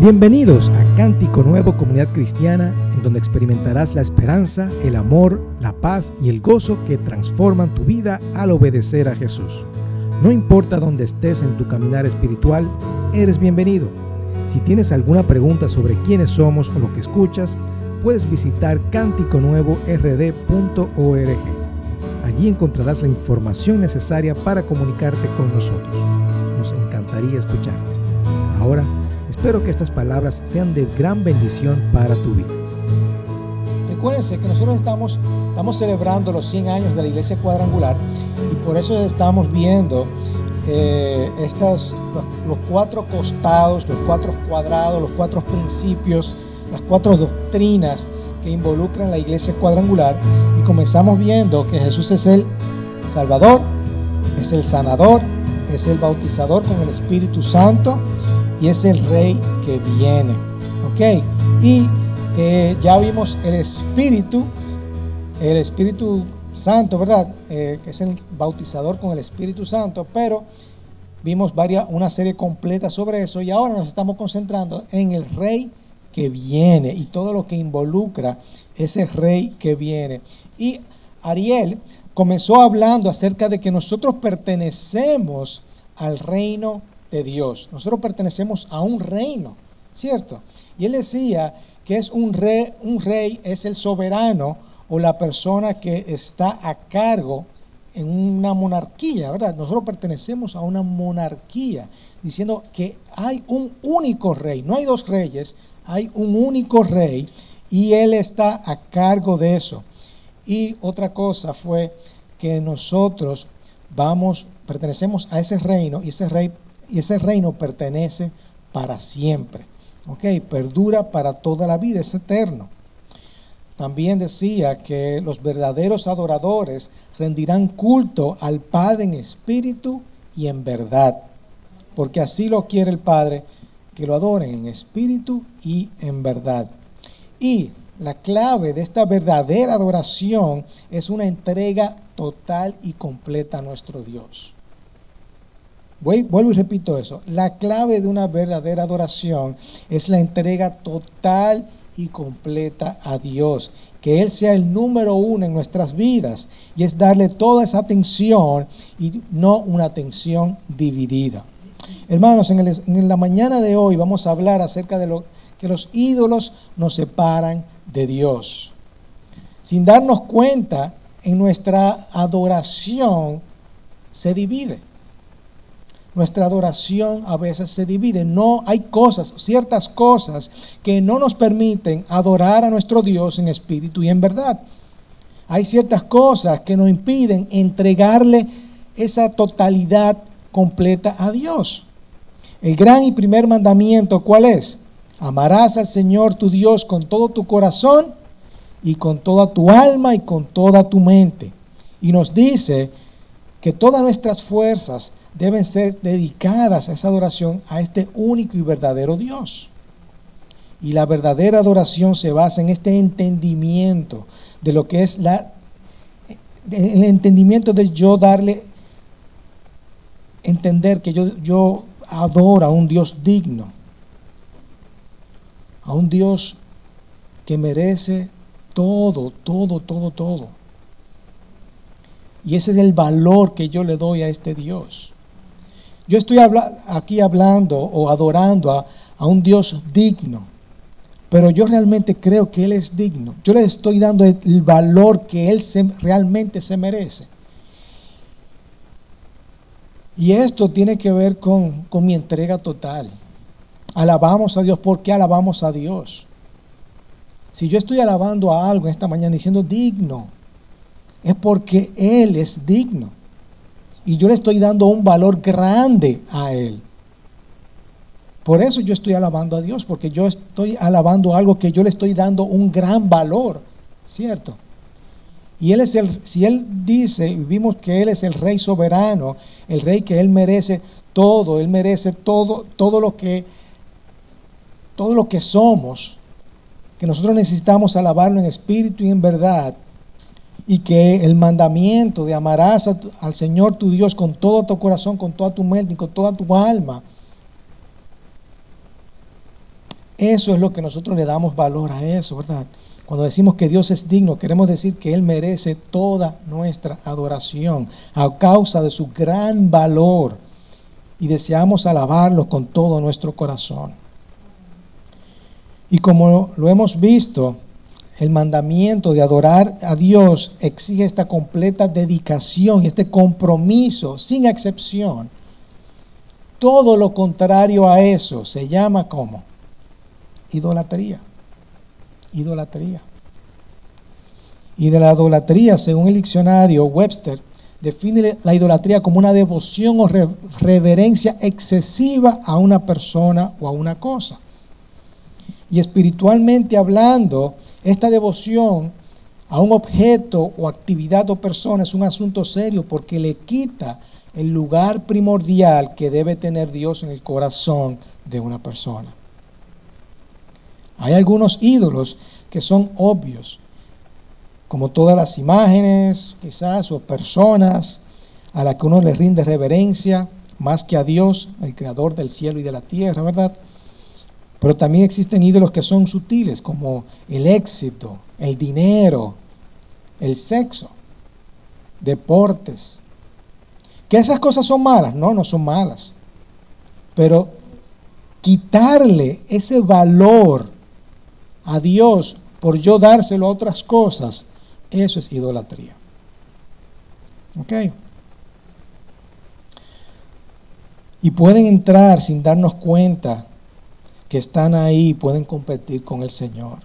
Bienvenidos a Cántico Nuevo Comunidad Cristiana, en donde experimentarás la esperanza, el amor, la paz y el gozo que transforman tu vida al obedecer a Jesús. No importa dónde estés en tu caminar espiritual, eres bienvenido. Si tienes alguna pregunta sobre quiénes somos o lo que escuchas, puedes visitar cánticonuevord.org. Allí encontrarás la información necesaria para comunicarte con nosotros. Nos encantaría escucharte. Ahora, Espero que estas palabras sean de gran bendición para tu vida. Recuérdense que nosotros estamos, celebrando los 100 años de la iglesia cuadrangular y por eso estamos viendo eh, estas, los, cuatro costados, los cuatro cuadrados, los cuatro principios, las cuatro doctrinas que involucran la iglesia cuadrangular y comenzamos viendo que Jesús es el Salvador, es el sanador, es el bautizador con el Espíritu Santo y es el rey que viene. ¿Ok? Y eh, ya vimos el Espíritu, el Espíritu Santo, ¿verdad? Eh, que es el bautizador con el Espíritu Santo, pero vimos varias, una serie completa sobre eso y ahora nos estamos concentrando en el rey que viene y todo lo que involucra ese rey que viene. Y Ariel comenzó hablando acerca de que nosotros pertenecemos al reino de Dios. Nosotros pertenecemos a un reino, ¿cierto? Y él decía que es un rey, un rey es el soberano o la persona que está a cargo en una monarquía, ¿verdad? Nosotros pertenecemos a una monarquía, diciendo que hay un único rey, no hay dos reyes, hay un único rey y él está a cargo de eso. Y otra cosa fue que nosotros vamos, pertenecemos a ese reino y ese rey y ese reino pertenece para siempre. ¿Ok? Perdura para toda la vida, es eterno. También decía que los verdaderos adoradores rendirán culto al Padre en espíritu y en verdad, porque así lo quiere el Padre, que lo adoren en espíritu y en verdad. Y la clave de esta verdadera adoración es una entrega total y completa a nuestro Dios. Vuelvo y repito eso. La clave de una verdadera adoración es la entrega total y completa a Dios. Que Él sea el número uno en nuestras vidas. Y es darle toda esa atención y no una atención dividida. Hermanos, en, en la mañana de hoy vamos a hablar acerca de lo que los ídolos nos separan de Dios. Sin darnos cuenta, en nuestra adoración se divide nuestra adoración a veces se divide. No hay cosas, ciertas cosas que no nos permiten adorar a nuestro Dios en espíritu y en verdad. Hay ciertas cosas que nos impiden entregarle esa totalidad completa a Dios. El gran y primer mandamiento, ¿cuál es? Amarás al Señor tu Dios con todo tu corazón y con toda tu alma y con toda tu mente. Y nos dice que todas nuestras fuerzas deben ser dedicadas a esa adoración a este único y verdadero Dios. Y la verdadera adoración se basa en este entendimiento de lo que es la el entendimiento de yo darle entender que yo, yo adoro a un Dios digno, a un Dios que merece todo, todo, todo, todo. Y ese es el valor que yo le doy a este Dios. Yo estoy aquí hablando o adorando a, a un Dios digno, pero yo realmente creo que Él es digno. Yo le estoy dando el valor que Él realmente se merece. Y esto tiene que ver con, con, mi entrega total. Alabamos a Dios. ¿Por qué alabamos a Dios? Si yo estoy alabando a algo esta mañana diciendo digno, es porque Él es digno. Y yo le estoy dando un valor grande a Él. Por eso yo estoy alabando a Dios, porque yo estoy alabando algo que yo le estoy dando un gran valor, ¿cierto? Y Él es el, si Él dice, vimos que Él es el Rey soberano, el Rey que Él merece todo, Él merece todo, todo lo que, todo lo que somos, que nosotros necesitamos alabarlo en espíritu y en verdad y que el mandamiento de amarás al Señor tu Dios con todo tu corazón, con toda tu mente y con toda tu alma, Eso es lo que nosotros le damos valor a eso, ¿verdad? Cuando decimos que Dios es digno, queremos decir que Él merece toda nuestra adoración a causa de su gran valor y deseamos alabarlo con todo nuestro corazón. Y como lo hemos visto, el mandamiento de adorar a Dios exige esta completa dedicación y este compromiso sin excepción. Todo lo contrario a eso se llama como idolatría. Idolatría. Y de la idolatría, según el diccionario Webster, define la idolatría como una devoción o reverencia excesiva a una persona o a una cosa. Y espiritualmente hablando, esta devoción a un objeto o actividad o persona es un asunto serio porque le quita el lugar primordial que debe tener Dios en el corazón de una persona. Hay algunos ídolos que son obvios, como todas las imágenes, quizás, o personas a las que uno le rinde reverencia, más que a Dios, el creador del cielo y de la tierra, ¿verdad? Pero también existen ídolos que son sutiles, como el éxito, el dinero, el sexo, deportes. ¿Que esas cosas son malas? No, no son malas. Pero quitarle ese valor a Dios por yo dárselo a otras cosas, eso es idolatría. ¿Ok? Y pueden entrar sin darnos cuenta que están ahí pueden competir con el Señor.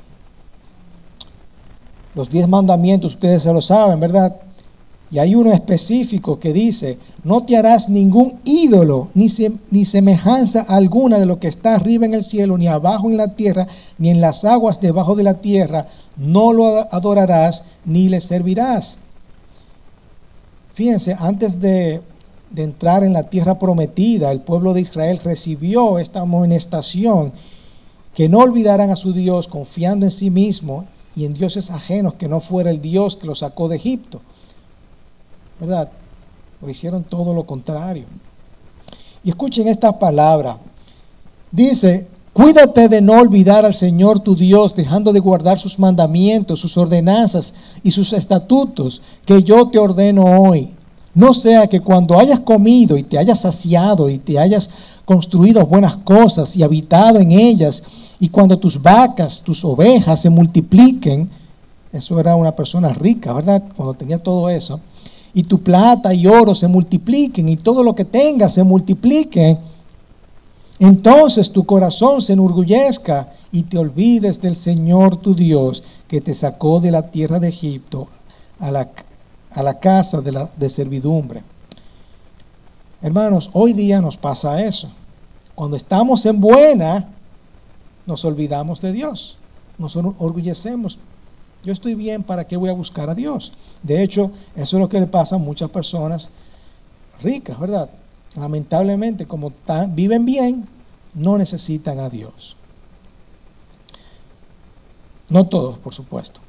Los diez mandamientos ustedes se lo saben, ¿verdad? Y hay uno específico que dice, no te harás ningún ídolo, ni, ni semejanza alguna de lo que está arriba en el cielo, ni abajo en la tierra, ni en las aguas debajo de la tierra. No lo adorarás, ni le servirás. Fíjense, antes de, de entrar en la tierra prometida, el pueblo de Israel recibió esta amonestación que no olvidaran a su Dios confiando en sí mismo y en dioses ajenos que no fuera el Dios que los sacó de Egipto. ¿Verdad? Pero hicieron todo lo contrario. Y escuchen esta palabra. Dice, cuídate de no olvidar al Señor tu Dios, dejando de guardar sus mandamientos, sus ordenanzas y sus estatutos que yo te ordeno hoy no sea que cuando hayas comido y te hayas saciado y te hayas construido buenas cosas y habitado en ellas, y cuando tus vacas, tus ovejas se multipliquen, eso era una persona rica, ¿verdad? Cuando tenía todo eso, y tu plata y oro se multipliquen y todo lo que tengas se multiplique, entonces tu corazón se enorgullezca y te olvides del Señor tu Dios que te sacó de la tierra de Egipto a la a la casa de, la, de servidumbre. Hermanos, hoy día nos pasa eso. Cuando estamos en buena, nos olvidamos de Dios, nos orgullecemos. Yo estoy bien, ¿para qué voy a buscar a Dios? De hecho, eso es lo que le pasa a muchas personas ricas, ¿verdad? Lamentablemente, como viven bien, no necesitan a Dios. No todos, por supuesto.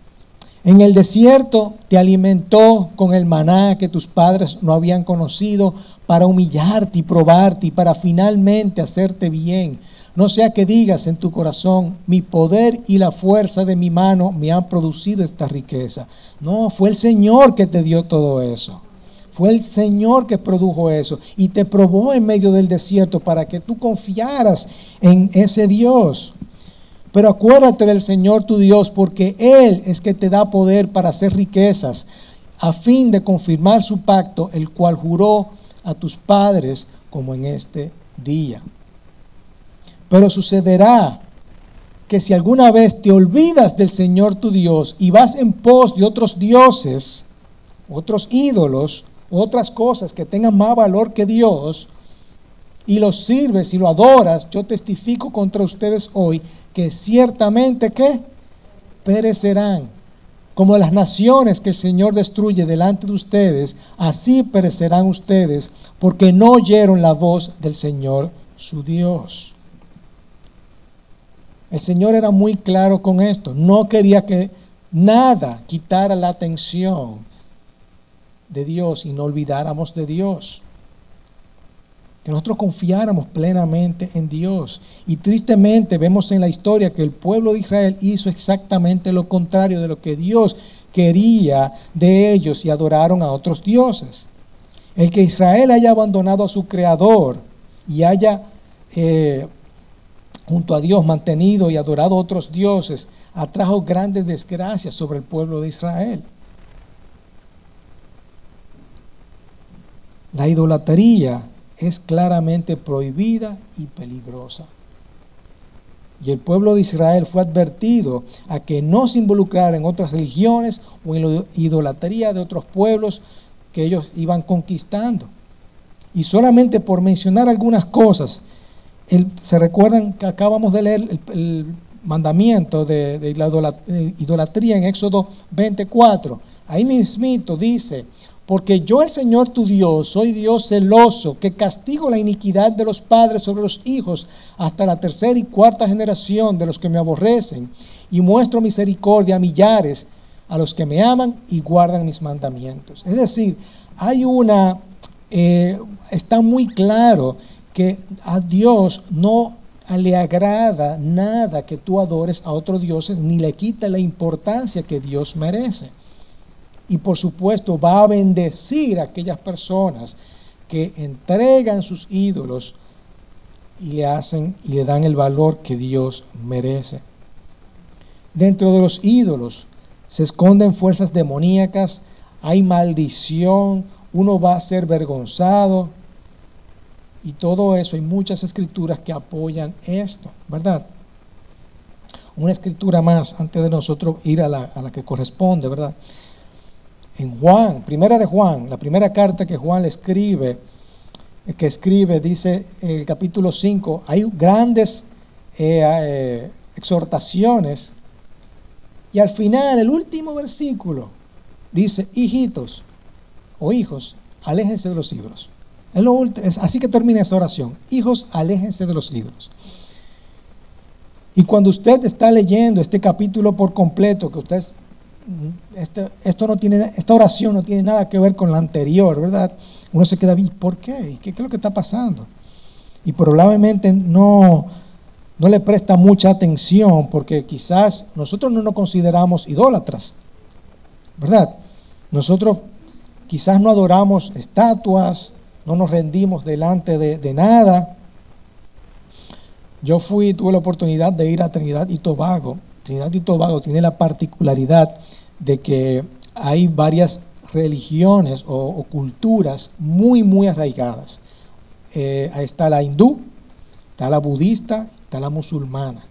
En el desierto te alimentó con el maná que tus padres no habían conocido para humillarte y probarte y para finalmente hacerte bien. No sea que digas en tu corazón, mi poder y la fuerza de mi mano me han producido esta riqueza. No, fue el Señor que te dio todo eso. Fue el Señor que produjo eso y te probó en medio del desierto para que tú confiaras en ese Dios. Pero acuérdate del Señor tu Dios, porque Él es que te da poder para hacer riquezas, a fin de confirmar su pacto, el cual juró a tus padres como en este día. Pero sucederá que si alguna vez te olvidas del Señor tu Dios y vas en pos de otros dioses, otros ídolos, otras cosas que tengan más valor que Dios, y los sirves y lo adoras, yo testifico contra ustedes hoy que ciertamente que perecerán. Como las naciones que el Señor destruye delante de ustedes, así perecerán ustedes, porque no oyeron la voz del Señor su Dios. El Señor era muy claro con esto. No quería que nada quitara la atención de Dios y no olvidáramos de Dios. Que nosotros confiáramos plenamente en Dios. Y tristemente vemos en la historia que el pueblo de Israel hizo exactamente lo contrario de lo que Dios quería de ellos y adoraron a otros dioses. El que Israel haya abandonado a su creador y haya eh, junto a Dios mantenido y adorado a otros dioses, atrajo grandes desgracias sobre el pueblo de Israel. La idolatría es claramente prohibida y peligrosa. Y el pueblo de Israel fue advertido a que no se involucrara en otras religiones o en la idolatría de otros pueblos que ellos iban conquistando. Y solamente por mencionar algunas cosas, se recuerdan que acabamos de leer el, mandamiento de, la idolatría en Éxodo 24. Ahí mismito dice, porque yo el Señor tu Dios soy Dios celoso, que castigo la iniquidad de los padres sobre los hijos hasta la tercera y cuarta generación de los que me aborrecen, y muestro misericordia a millares a los que me aman y guardan mis mandamientos. Es decir, hay una, eh, está muy claro que a Dios no le agrada nada que tú adores a otros dioses, ni le quita la importancia que Dios merece. Y por supuesto va a bendecir a aquellas personas que entregan sus ídolos y le hacen y le dan el valor que Dios merece. Dentro de los ídolos se esconden fuerzas demoníacas, hay maldición, uno va a ser vergonzado, y todo eso, hay muchas escrituras que apoyan esto, ¿verdad? Una escritura más antes de nosotros ir a la, que corresponde, ¿verdad? En Juan, primera de Juan, la primera carta que Juan le escribe, que escribe, dice el capítulo 5, hay grandes eh, eh, exhortaciones y al final, el último versículo, dice, hijitos o hijos, aléjense de los ídolos así que termina esa oración. Hijos, aléjense de los ídolos. Y cuando usted está leyendo este capítulo por completo, que usted este, esto no tiene, esta oración no tiene nada que ver con la anterior, ¿verdad? Uno se queda, ¿y por qué? ¿Qué, qué es lo que está pasando? Y probablemente no, no le presta mucha atención porque quizás nosotros no nos consideramos idólatras, ¿verdad? Nosotros quizás no adoramos estatuas, no nos rendimos delante de, nada. Yo fui, tuve la oportunidad de ir a Trinidad y Tobago. Trinidad y Tobago tiene la particularidad de que hay varias religiones o, culturas muy, muy arraigadas. Eh, ahí está la hindú, está la budista, está la musulmana.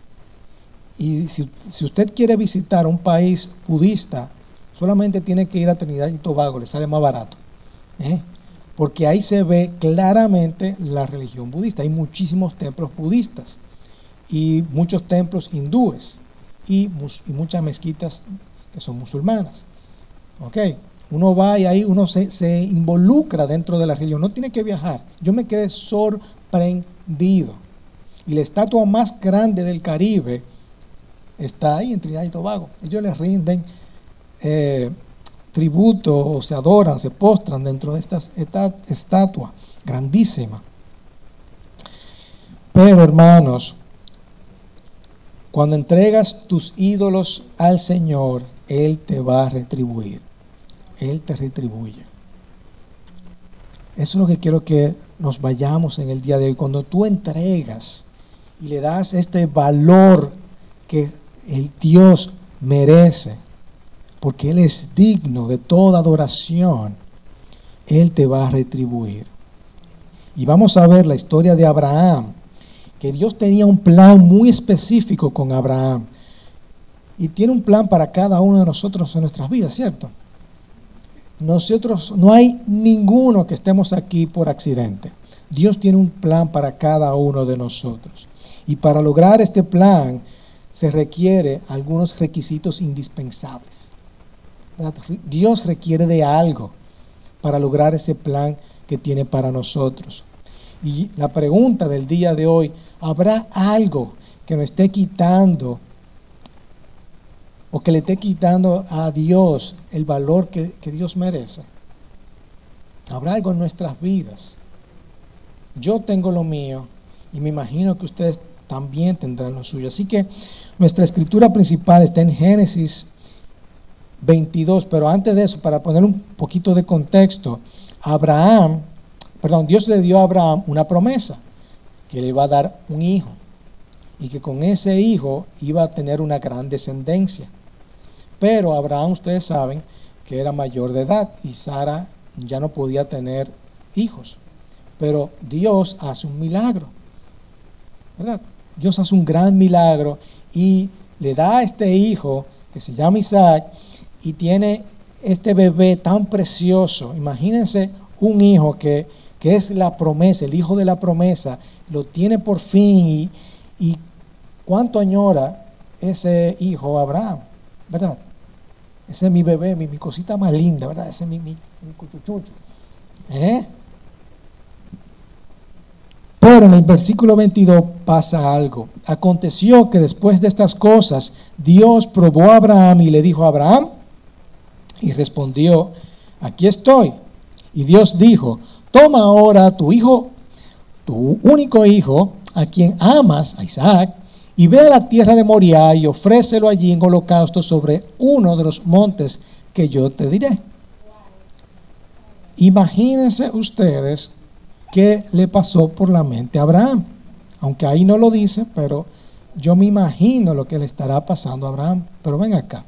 Y si, si, usted quiere visitar un país budista, solamente tiene que ir a Trinidad y Tobago, le sale más barato. ¿eh? porque ahí se ve claramente la religión budista. Hay muchísimos templos budistas y muchos templos hindúes y, muchas mezquitas que son musulmanas. ¿Ok? Uno va y ahí uno se, se, involucra dentro de la religión. No tiene que viajar. Yo me quedé sorprendido. Y la estatua más grande del Caribe está ahí en Trinidad y Tobago. Ellos les rinden eh, tributo o se adoran, se postran dentro de esta estatua grandísima. Pero hermanos, cuando entregas tus ídolos al Señor, Él te va a retribuir. Él te retribuye. Eso es lo que quiero que nos vayamos en el día de hoy. Cuando tú entregas y le das este valor que el Dios merece, porque Él es digno de toda adoración, Él te va a retribuir. Y vamos a ver la historia de Abraham, que Dios tenía un plan muy específico con Abraham. Y tiene un plan para cada uno de nosotros en nuestras vidas, ¿cierto? Nosotros, no hay ninguno que estemos aquí por accidente. Dios tiene un plan para cada uno de nosotros. Y para lograr este plan se requiere algunos requisitos indispensables. Dios requiere de algo para lograr ese plan que tiene para nosotros. Y la pregunta del día de hoy, ¿habrá algo que nos esté quitando o que le esté quitando a Dios el valor que, que Dios merece? ¿Habrá algo en nuestras vidas yo tengo lo mío y me imagino que ustedes también tendrán lo suyo. Así que nuestra escritura principal está en Génesis 22, pero antes de eso, para poner un poquito de contexto, Abraham, perdón, Dios le dio a Abraham una promesa, que le iba a dar un hijo y que con ese hijo iba a tener una gran descendencia. Pero Abraham, ustedes saben, que era mayor de edad y Sara ya no podía tener hijos. Pero Dios hace un milagro, ¿verdad? Dios hace un gran milagro y le da a este hijo que se llama Isaac y tiene este bebé tan precioso. Imagínense un hijo que, es la promesa, el hijo de la promesa, lo tiene por fin y, cuánto añora ese hijo Abraham, ¿verdad? Ese es mi bebé, mi, cosita más linda, ¿verdad? Ese es mi, mi, mi ¿Eh? Pero en el versículo 22 pasa algo. Aconteció que después de estas cosas, Dios probó a Abraham y le dijo a Abraham, y respondió, aquí estoy. Y Dios dijo, toma ahora tu hijo, tu único hijo, a quien amas, a Isaac, y ve a la tierra de Moriah y ofrécelo allí en holocausto sobre uno de los montes que yo te diré. Imagínense ustedes qué le pasó por la mente a Abraham. Aunque ahí no lo dice, pero yo me imagino lo que le estará pasando a Abraham. Pero ven acá.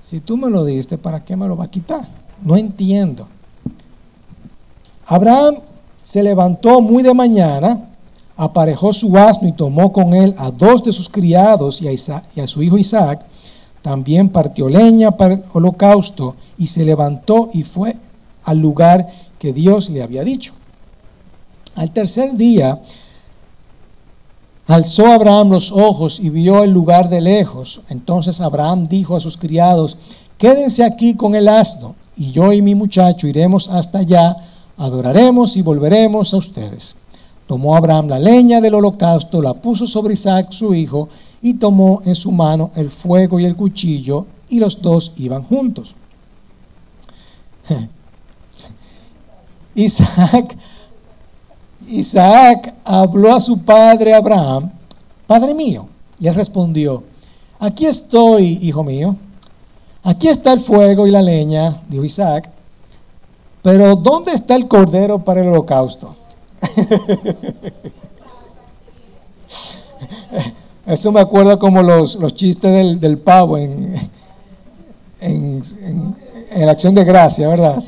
Si tú me lo diste, ¿para qué me lo va a quitar? No entiendo. Abraham se levantó muy de mañana, aparejó su asno y tomó con él a dos de sus criados y a, su hijo Isaac. También partió leña para el holocausto y se levantó y fue al lugar que Dios le había dicho. Al tercer día, alzó Abraham los ojos y vio el lugar de lejos. Entonces Abraham dijo a sus criados, quédense aquí con el asno, y yo y mi muchacho iremos hasta allá, adoraremos y volveremos a ustedes. Tomó Abraham la leña del holocausto, la puso sobre Isaac su hijo, y tomó en su mano el fuego y el cuchillo, y los dos iban juntos. Isaac, Isaac habló a su padre Abraham, Padre mío, y él respondió, aquí estoy, hijo mío, aquí está el fuego y la leña, dijo Isaac, pero ¿dónde está el cordero para el holocausto? Eso me acuerda como los, los chistes del, pavo en, en, en, la acción de gracia, ¿verdad?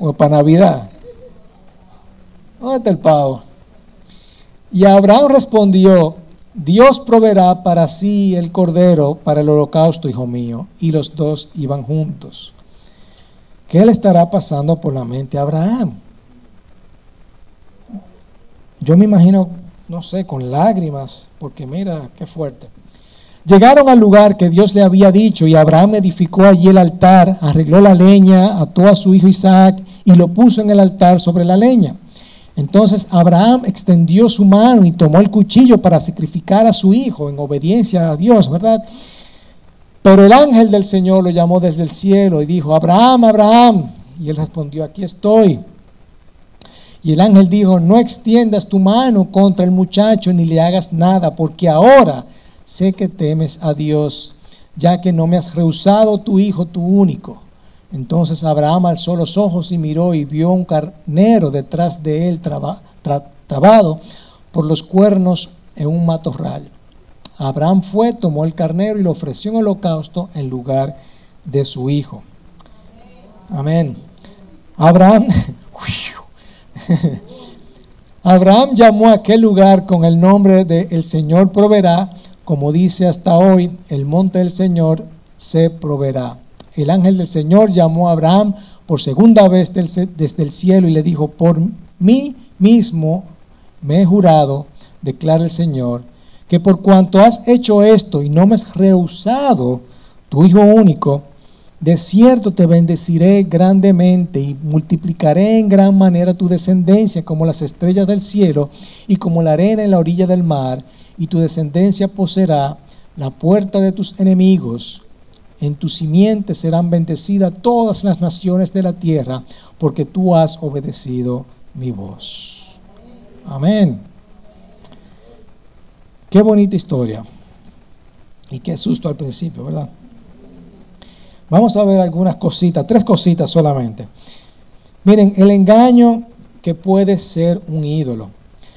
O para Navidad. ¿Dónde está el pavo? Y Abraham respondió, Dios proveerá para sí el cordero para el holocausto, hijo mío. Y los dos iban juntos. ¿Qué le estará pasando por la mente a Abraham? Yo me imagino, no sé, con lágrimas, porque mira, qué fuerte. Llegaron al lugar que Dios le había dicho y Abraham edificó allí el altar, arregló la leña, ató a su hijo Isaac y lo puso en el altar sobre la leña. Entonces Abraham extendió su mano y tomó el cuchillo para sacrificar a su hijo en obediencia a Dios, ¿verdad? Pero el ángel del Señor lo llamó desde el cielo y dijo, Abraham, Abraham. Y él respondió, aquí estoy. Y el ángel dijo, no extiendas tu mano contra el muchacho ni le hagas nada, porque ahora sé que temes a Dios, ya que no me has rehusado tu hijo, tu único. Entonces Abraham alzó los ojos y miró y vio un carnero detrás de él trabado por los cuernos en un matorral. Abraham fue, tomó el carnero y lo ofreció en holocausto en lugar de su hijo. Amén. Abraham, Abraham llamó a aquel lugar con el nombre de El Señor proveerá, como dice hasta hoy, el monte del Señor se proveerá el ángel del Señor llamó a Abraham por segunda vez desde el cielo y le dijo, por mí mismo me he jurado, declara el Señor, que por cuanto has hecho esto y no me has rehusado tu Hijo único, de cierto te bendeciré grandemente y multiplicaré en gran manera tu descendencia como las estrellas del cielo y como la arena en la orilla del mar, y tu descendencia poseerá la puerta de tus enemigos en tu simiente serán bendecidas todas las naciones de la tierra, porque tú has obedecido mi voz. Amén. Qué bonita historia. Y qué susto al principio, ¿verdad? Vamos a ver algunas cositas, tres cositas solamente. Miren, el engaño que puede ser un ídolo.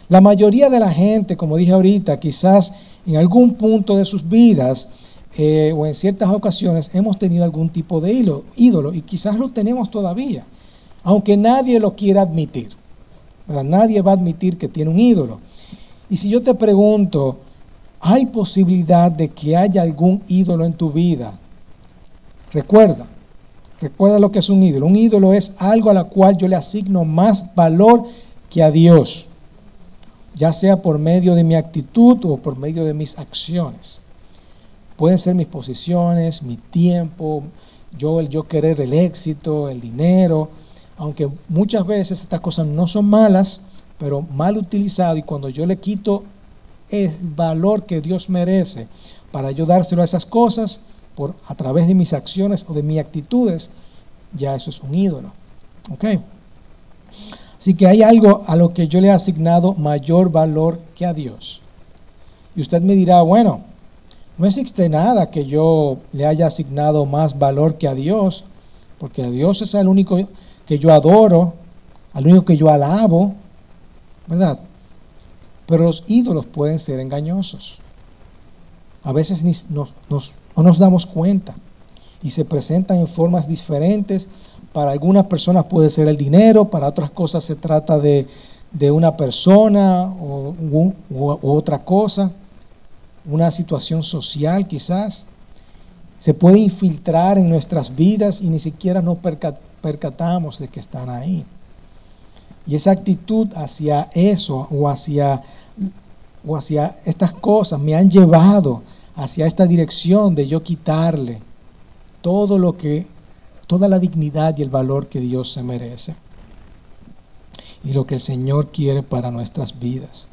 La mayoría de la gente, como dije ahorita, quizás en algún punto de sus vidas eh, o en ciertas ocasiones hemos tenido algún tipo de ídolo, ídolo y quizás lo tenemos todavía, aunque nadie lo quiera admitir. Nadie va a admitir que tiene un ídolo. Y si yo te pregunto, ¿hay posibilidad de que haya algún ídolo en tu vida? Recuerda, recuerda lo que es un ídolo. Un ídolo es algo a la cual yo le asigno más valor que a Dios, ya sea por medio de mi actitud o por medio de mis acciones. Pueden ser mis posiciones, mi tiempo, yo el yo querer el éxito, el dinero, aunque muchas veces estas cosas no son malas, pero mal utilizado y cuando yo le quito el valor que Dios merece para ayudárselo a esas cosas por a través de mis acciones o de mis actitudes, ya eso es un ídolo. ¿Ok? Así que hay algo a lo que yo le he asignado mayor valor que a Dios. Y usted me dirá, bueno, no existe nada que yo le haya asignado más valor que a Dios, porque a Dios es el único que yo adoro, al único que yo alabo, ¿verdad? Pero los ídolos pueden ser engañosos. A veces no nos damos cuenta y se presentan en formas diferentes. Para algunas personas puede ser el dinero, para otras cosas se trata de, una persona o, otra cosa, una situación social quizás. Se puede infiltrar en nuestras vidas y ni siquiera nos percatamos de que están ahí. Y esa actitud hacia eso o hacia, o hacia estas cosas me han llevado hacia esta dirección de yo quitarle todo lo que, toda la dignidad y el valor que Dios se merece. Y lo que el Señor quiere para nuestras vidas.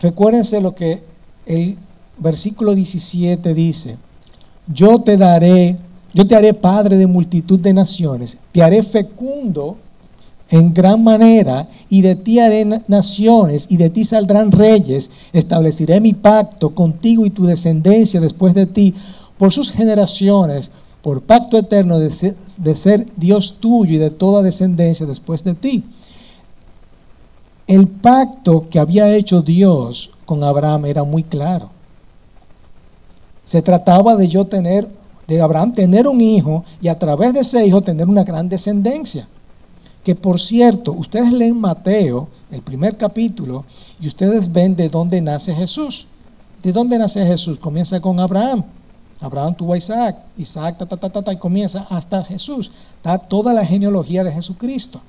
Recuérdense lo que el versículo 17 dice, yo te daré yo te haré padre de multitud de naciones, te haré fecundo en gran manera, y de ti haré naciones, y de ti saldrán reyes. Estableceré mi pacto contigo y tu descendencia después de ti, por sus generaciones, por pacto eterno de ser, de ser Dios tuyo y de toda descendencia después de ti. El pacto que había hecho Dios con Abraham era muy claro. Se trataba de yo tener de Abraham tener un hijo y a través de ese hijo tener una gran descendencia. Que por cierto, ustedes leen Mateo, el primer capítulo, y ustedes ven de dónde nace Jesús. ¿De dónde nace Jesús? Comienza con Abraham. Abraham tuvo a Isaac, Isaac, ta, ta, ta, ta, y comienza hasta Jesús. Está toda la genealogía de Jesucristo.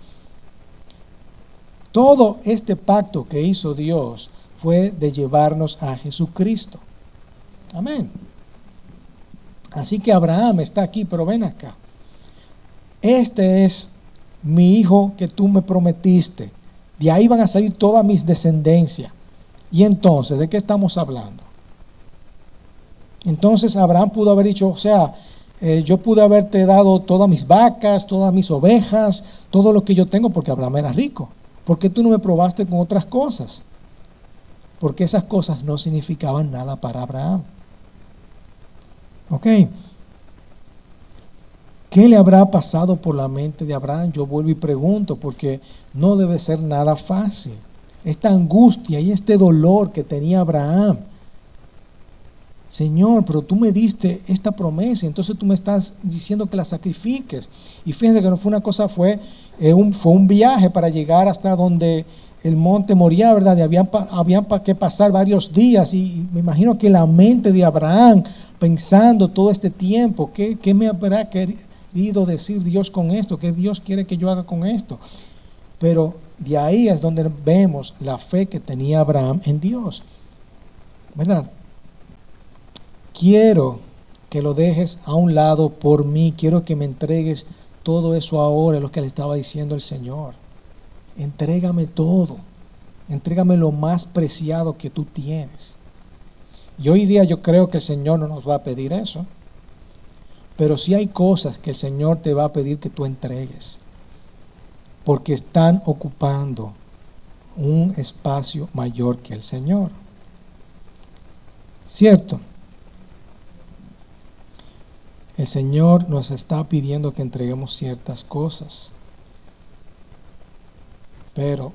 Todo este pacto que hizo Dios fue de llevarnos a Jesucristo. Amén. Así que Abraham está aquí, pero ven acá. Este es mi hijo que tú me prometiste. De ahí van a salir todas mis descendencias. Y entonces, ¿de qué estamos hablando? Entonces Abraham pudo haber dicho, o sea, eh, yo pude haberte dado todas mis vacas, todas mis ovejas, todo lo que yo tengo, porque Abraham era rico. ¿Por qué tú no me probaste con otras cosas? Porque esas cosas no significaban nada para Abraham. ¿Ok? ¿Qué le habrá pasado por la mente de Abraham? Yo vuelvo y pregunto, porque no debe ser nada fácil. Esta angustia y este dolor que tenía Abraham. Señor, pero tú me diste esta promesa, entonces tú me estás diciendo que la sacrifiques. Y fíjense que no fue una cosa, fue, eh, un, fue un viaje para llegar hasta donde el monte moría, ¿verdad? Y habían, habían que pasar varios días. Y, me imagino que la mente de Abraham, pensando todo este tiempo, ¿qué, ¿qué, me habrá querido decir Dios con esto? ¿Qué Dios quiere que yo haga con esto? Pero de ahí es donde vemos la fe que tenía Abraham en Dios. ¿Verdad? Quiero que lo dejes a un lado por mí. Quiero que me entregues todo eso ahora, lo que le estaba diciendo el Señor entrégame todo, entrégame lo más preciado que tú tienes. Y hoy día yo creo que el Señor no nos va a pedir eso, pero sí hay cosas que el Señor te va a pedir que tú entregues. porque están ocupando un espacio mayor que el Señor. ¿Cierto? El Señor nos está pidiendo que entreguemos ciertas cosas, pero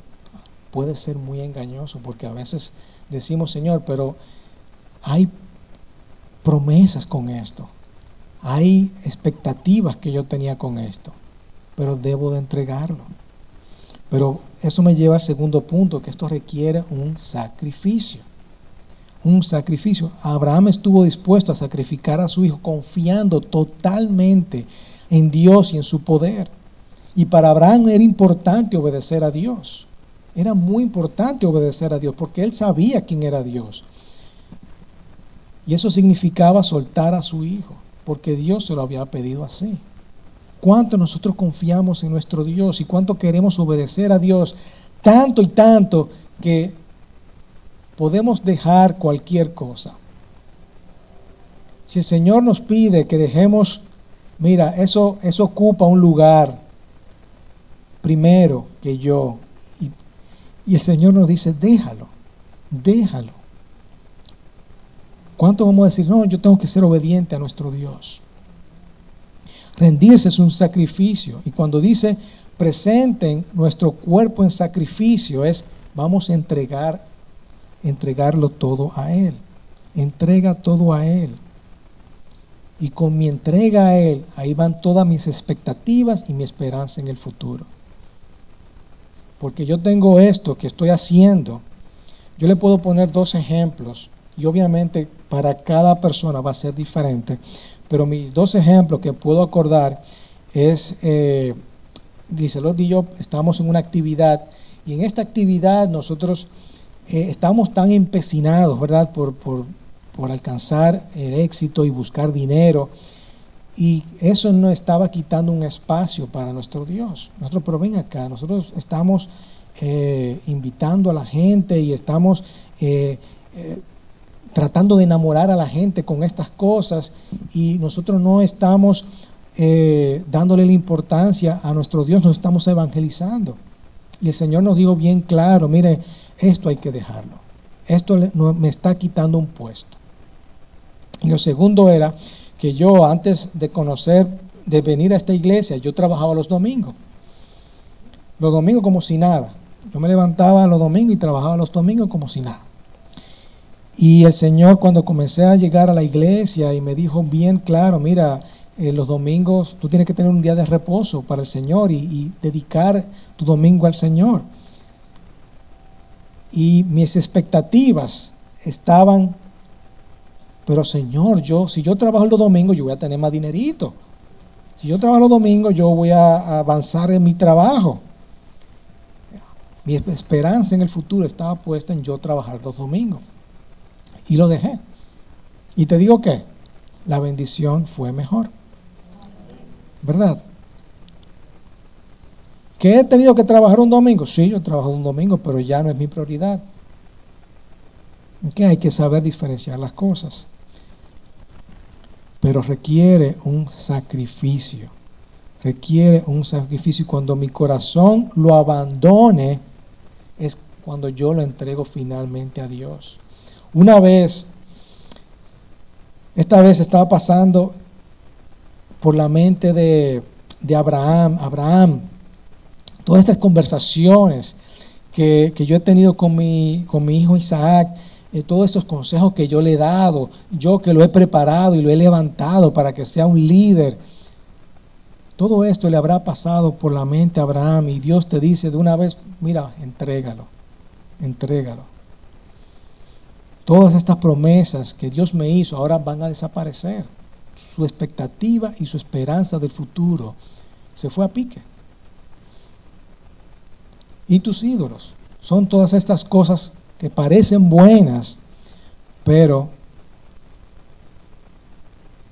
puede ser muy engañoso porque a veces decimos, Señor, pero hay promesas con esto, hay expectativas que yo tenía con esto, pero debo de entregarlo. Pero eso me lleva al segundo punto, que esto requiere un sacrificio. Un sacrificio. Abraham estuvo dispuesto a sacrificar a su hijo confiando totalmente en Dios y en su poder. Y para Abraham era importante obedecer a Dios. Era muy importante obedecer a Dios porque él sabía quién era Dios. Y eso significaba soltar a su hijo, porque Dios se lo había pedido así cuánto nosotros confiamos en nuestro Dios y cuánto queremos obedecer a Dios, tanto y tanto que podemos dejar cualquier cosa. Si el Señor nos pide que dejemos, mira, eso, eso ocupa un lugar primero que yo. Y, y el Señor nos dice, déjalo, déjalo. ¿Cuánto vamos a decir, no, yo tengo que ser obediente a nuestro Dios? Rendirse es un sacrificio. Y cuando dice presenten nuestro cuerpo en sacrificio, es vamos a entregar, entregarlo todo a Él. Entrega todo a Él. Y con mi entrega a Él, ahí van todas mis expectativas y mi esperanza en el futuro. Porque yo tengo esto que estoy haciendo. Yo le puedo poner dos ejemplos y obviamente para cada persona va a ser diferente. Pero mis dos ejemplos que puedo acordar es, eh, dice los y yo estamos en una actividad y en esta actividad nosotros eh, estamos tan empecinados, ¿verdad?, por, por, por alcanzar el éxito y buscar dinero. Y eso no estaba quitando un espacio para nuestro Dios. Nosotros, pero ven acá, nosotros estamos eh, invitando a la gente y estamos tratando de enamorar a la gente con estas cosas y nosotros no estamos eh, dándole la importancia a nuestro Dios, nos estamos evangelizando. Y el Señor nos dijo bien claro, mire, esto hay que dejarlo. Esto me está quitando un puesto. Y lo segundo era que yo antes de conocer, de venir a esta iglesia, yo trabajaba los domingos. Los domingos como si nada. Yo me levantaba los domingos y trabajaba los domingos como si nada. Y el Señor cuando comencé a llegar a la iglesia y me dijo bien claro, mira, eh, los domingos tú tienes que tener un día de reposo para el Señor y, dedicar tu domingo al Señor. Y mis expectativas estaban, pero Señor, yo si yo trabajo los domingos yo voy a tener más dinerito. Si yo trabajo los domingos yo voy a avanzar en mi trabajo. Mi esperanza en el futuro estaba puesta en yo trabajar los domingos y lo dejé. Y te digo que la bendición fue mejor. ¿Verdad? ¿Que he tenido que trabajar un domingo? Sí, yo he trabajado un domingo, pero ya no es mi prioridad. Que hay que saber diferenciar las cosas. Pero requiere un sacrificio. Requiere un sacrificio. Cuando mi corazón lo abandone, es cuando yo lo entrego finalmente a Dios. Una vez, esta vez estaba pasando por la mente de, Abraham, Abraham, todas estas conversaciones que, yo he tenido con mi, con mi hijo Isaac, eh, todos estos consejos que yo le he dado, yo que lo he preparado y lo he levantado para que sea un líder. Todo esto le habrá pasado por la mente a Abraham y Dios te dice de una vez, mira, entrégalo, entrégalo. Todas estas promesas que Dios me hizo ahora van a desaparecer. Su expectativa y su esperanza del futuro se fue a pique. Y tus ídolos son todas estas cosas que parecen buenas, pero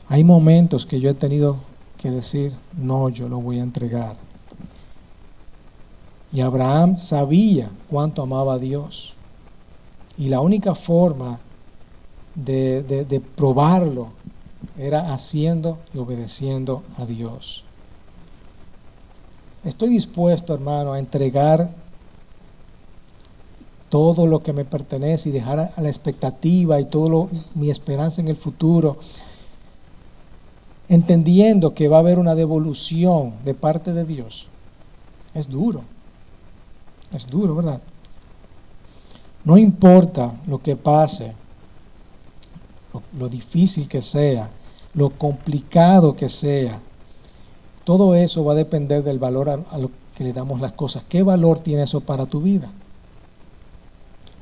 hay momentos que yo he tenido que decir, no, yo lo voy a entregar. Y Abraham sabía cuánto amaba a Dios. Y la única forma de, probarlo era haciendo y obedeciendo a Dios. estoy dispuesto, hermano, a entregar todo lo que me pertenece y dejar a la expectativa y todo mi esperanza en el futuro, entendiendo que va a haber una devolución de parte de Dios. Es duro, es duro, ¿verdad? No importa lo que pase, lo, difícil que sea, lo complicado que sea, todo eso va a depender del valor a lo que le damos las cosas. ¿Qué valor tiene eso para tu vida?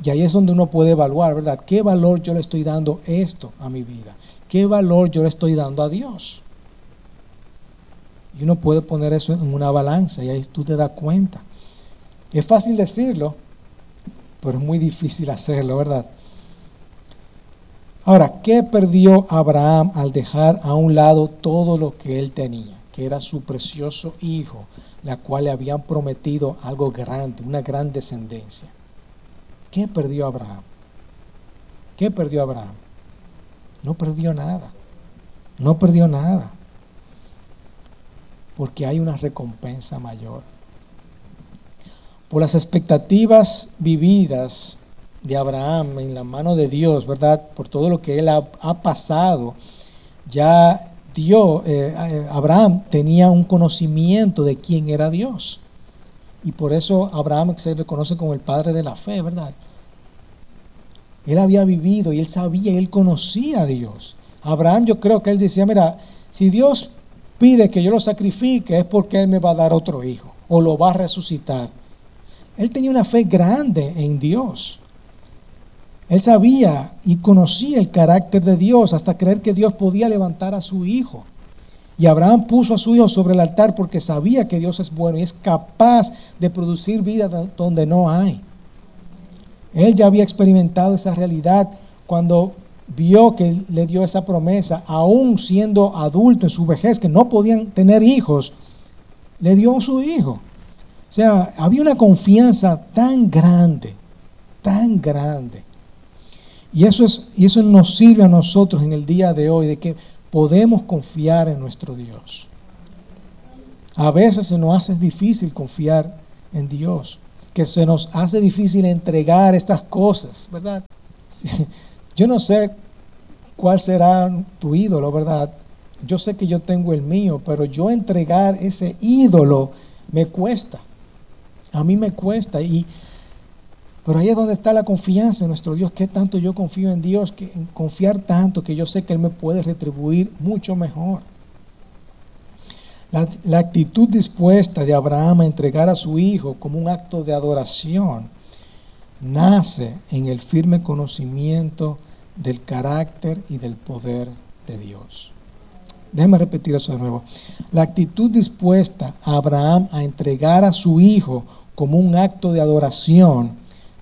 Y ahí es donde uno puede evaluar, ¿verdad? ¿Qué valor yo le estoy dando esto a mi vida? ¿Qué valor yo le estoy dando a Dios? Y uno puede poner eso en una balanza y ahí tú te das cuenta. Es fácil decirlo, pero es muy difícil hacerlo, ¿verdad? Ahora, ¿qué perdió Abraham al dejar a un lado todo lo que él tenía? Que era su precioso hijo, la cual le habían prometido algo grande, una gran descendencia. ¿Qué perdió Abraham? ¿Qué perdió Abraham? No perdió nada. No perdió nada. Porque hay una recompensa mayor. Por las expectativas vividas de Abraham en la mano de Dios, ¿verdad? Por todo lo que él ha, pasado, ya Dios, eh, eh, Abraham tenía un conocimiento de quién era Dios. Y por eso Abraham se le conoce como el padre de la fe, ¿verdad? Él había vivido y él sabía él conocía a Dios. Abraham yo creo que él decía, mira, si Dios pide que yo lo sacrifique es porque Él me va a dar otro hijo o lo va a resucitar. Él tenía una fe grande en Dios. Él sabía y conocía el carácter de Dios hasta creer que Dios podía levantar a su hijo. Y Abraham puso a su hijo sobre el altar porque sabía que Dios es bueno y es capaz de producir vida donde no hay. Él ya había experimentado esa realidad cuando vio que le dio esa promesa, aún siendo adulto en su vejez, que no podían tener hijos, le dio a su hijo. O sea, había una confianza tan grande, tan grande. Y eso, es, y eso nos sirve a nosotros en el día de hoy, de que podemos confiar en nuestro Dios. A veces se nos hace difícil confiar en Dios, que se nos hace difícil entregar estas cosas, ¿verdad? Yo no sé cuál será tu ídolo, ¿verdad? Yo sé que yo tengo el mío, pero yo entregar ese ídolo me cuesta. A mí me cuesta. Y, pero ahí es donde está la confianza en nuestro Dios. ¿Qué tanto yo confío en Dios? Que, en confiar tanto que yo sé que Él me puede retribuir mucho mejor. La, actitud dispuesta de Abraham a entregar a su hijo como un acto de adoración nace en el firme conocimiento del carácter y del poder de Dios. Déjeme repetir eso de nuevo. La actitud dispuesta a Abraham a entregar a su hijo como un acto de adoración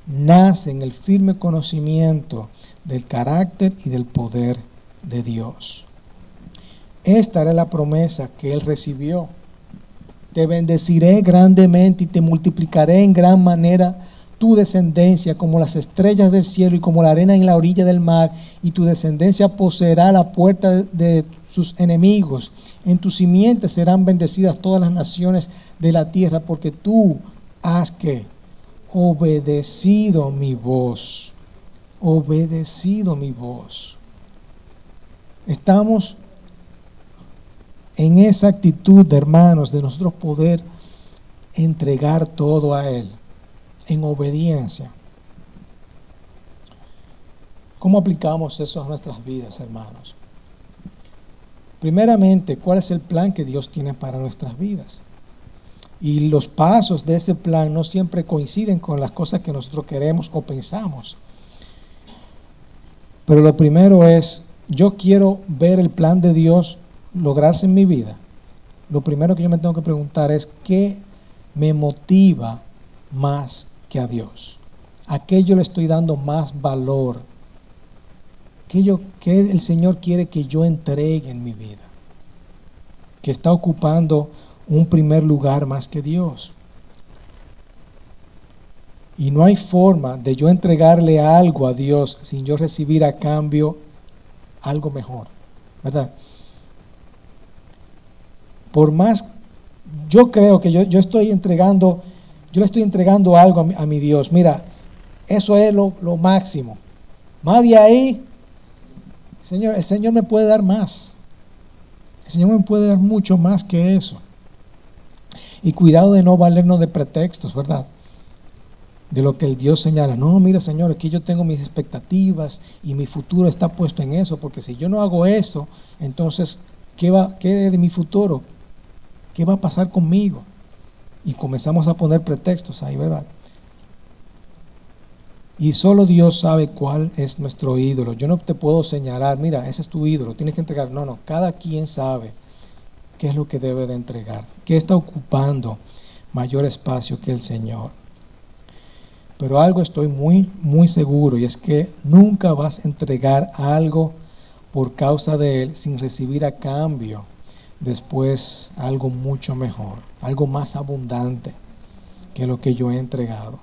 nace en el firme conocimiento del carácter y del poder de Dios. Esta era la promesa que él recibió. Te bendeciré grandemente y te multiplicaré en gran manera tu descendencia como las estrellas del cielo y como la arena en la orilla del mar, y tu descendencia poseerá la puerta de sus enemigos. En tu simiente serán bendecidas todas las naciones de la tierra, porque tú has que obedecido mi voz, obedecido mi voz. Estamos en esa actitud de hermanos, de nosotros poder entregar todo a Él, en obediencia. ¿Cómo aplicamos eso a nuestras vidas, hermanos? Primeramente, ¿cuál es el plan que Dios tiene para nuestras vidas? Y los pasos de ese plan no siempre coinciden con las cosas que nosotros queremos o pensamos. Pero lo primero es, yo quiero ver el plan de Dios lograrse en mi vida, lo primero que yo me tengo que preguntar es qué me motiva más que a Dios. ¿A qué yo le estoy dando más valor? ¿Qué, yo, qué el Señor quiere que yo entregue en mi vida? Que está ocupando un primer lugar más que Dios. Y no hay forma de yo entregarle algo a Dios sin yo recibir a cambio algo mejor. ¿Verdad? por más yo creo que yo, yo estoy entregando, yo le estoy entregando algo a mi, Dios. Mira, eso es lo, lo máximo. Más de ahí, Señor, el Señor me puede dar más. El Señor me puede dar mucho más que eso. Y cuidado de no valernos de pretextos, ¿verdad? De lo que el Dios señala. No, mira, Señor, aquí yo tengo mis expectativas y mi futuro está puesto en eso, porque si yo no hago eso, entonces, ¿qué, va, qué de mi futuro? ¿Qué va a pasar conmigo? Y comenzamos a poner pretextos ahí, ¿verdad? Y solo Dios sabe cuál es nuestro ídolo. Yo no te puedo señalar, mira, ese es tu ídolo, tienes que entregar. No, no, cada quien sabe qué es lo que debe de entregar, qué está ocupando mayor espacio que el Señor. Pero algo estoy muy, muy seguro y es que nunca vas a entregar algo por causa de Él sin recibir a cambio después algo mucho mejor, algo más abundante que lo que yo he entregado.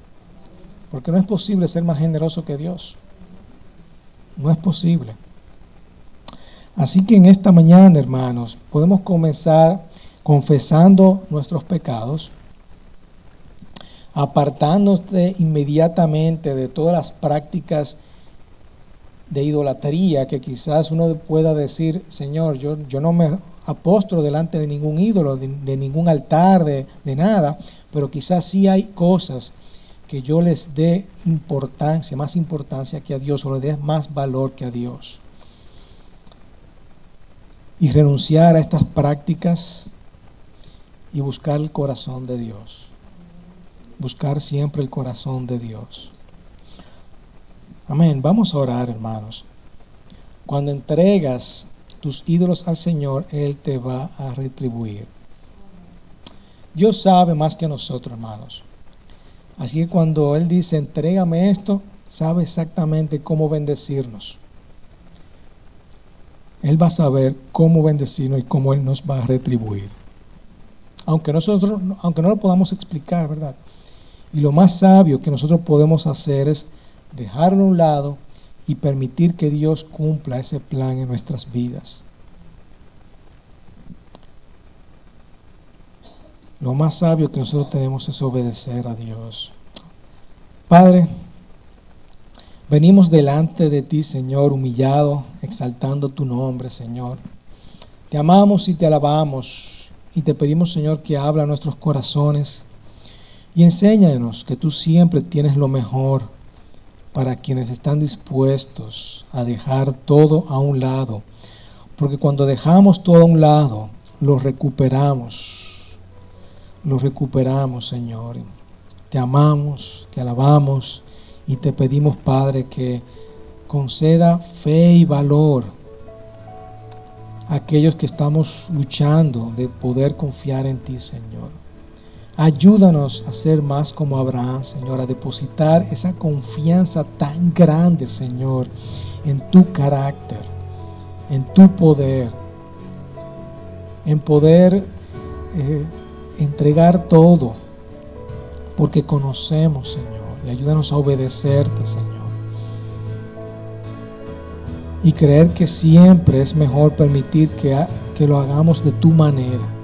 Porque no es posible ser más generoso que Dios. No es posible. Así que en esta mañana, hermanos, podemos comenzar confesando nuestros pecados, apartándote inmediatamente de todas las prácticas de idolatría que quizás uno pueda decir, Señor, yo, yo no me apostro delante de ningún ídolo, de, ningún altar, de, de nada, pero quizás sí hay cosas que yo les dé importancia, más importancia que a Dios, o le dé más valor que a Dios. Y renunciar a estas prácticas y buscar el corazón de Dios. Buscar siempre el corazón de Dios. Amén. Vamos a orar, hermanos. Cuando entregas tus ídolos al Señor, Él te va a retribuir. Dios sabe más que nosotros, hermanos. Así que cuando Él dice, entrégame esto, sabe exactamente cómo bendecirnos. Él va a saber cómo bendecirnos y cómo Él nos va a retribuir. Aunque nosotros, aunque no lo podamos explicar, ¿verdad? Y lo más sabio que nosotros podemos hacer es dejarlo a un lado y permitir que Dios cumpla ese plan en nuestras vidas. Lo más sabio que nosotros tenemos es obedecer a Dios. Padre, venimos delante de ti, Señor, humillado, exaltando tu nombre, Señor. Te amamos y te alabamos y te pedimos, Señor, que habla nuestros corazones y enséñanos que tú siempre tienes lo mejor para quienes están dispuestos a dejar todo a un lado. Porque cuando dejamos todo a un lado, lo recuperamos lo recuperamos, Señor. Te amamos, te alabamos y te pedimos, Padre, que conceda fe y valor a aquellos que estamos luchando de poder confiar en ti, Señor. Ayúdanos a ser más como Abraham, Señor, a depositar esa confianza tan grande, Señor, en tu carácter, en tu poder, en poder eh, entregar todo, porque conocemos, Señor, y ayúdanos a obedecerte, Señor. Y creer que siempre es mejor permitir que, que lo hagamos de tu manera.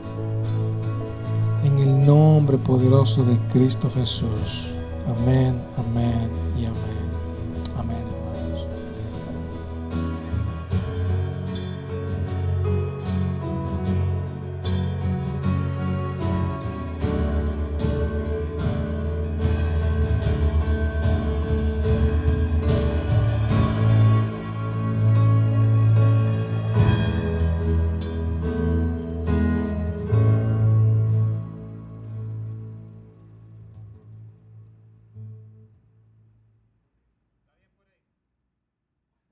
En el nombre poderoso de Cristo Jesús. Amén, amén.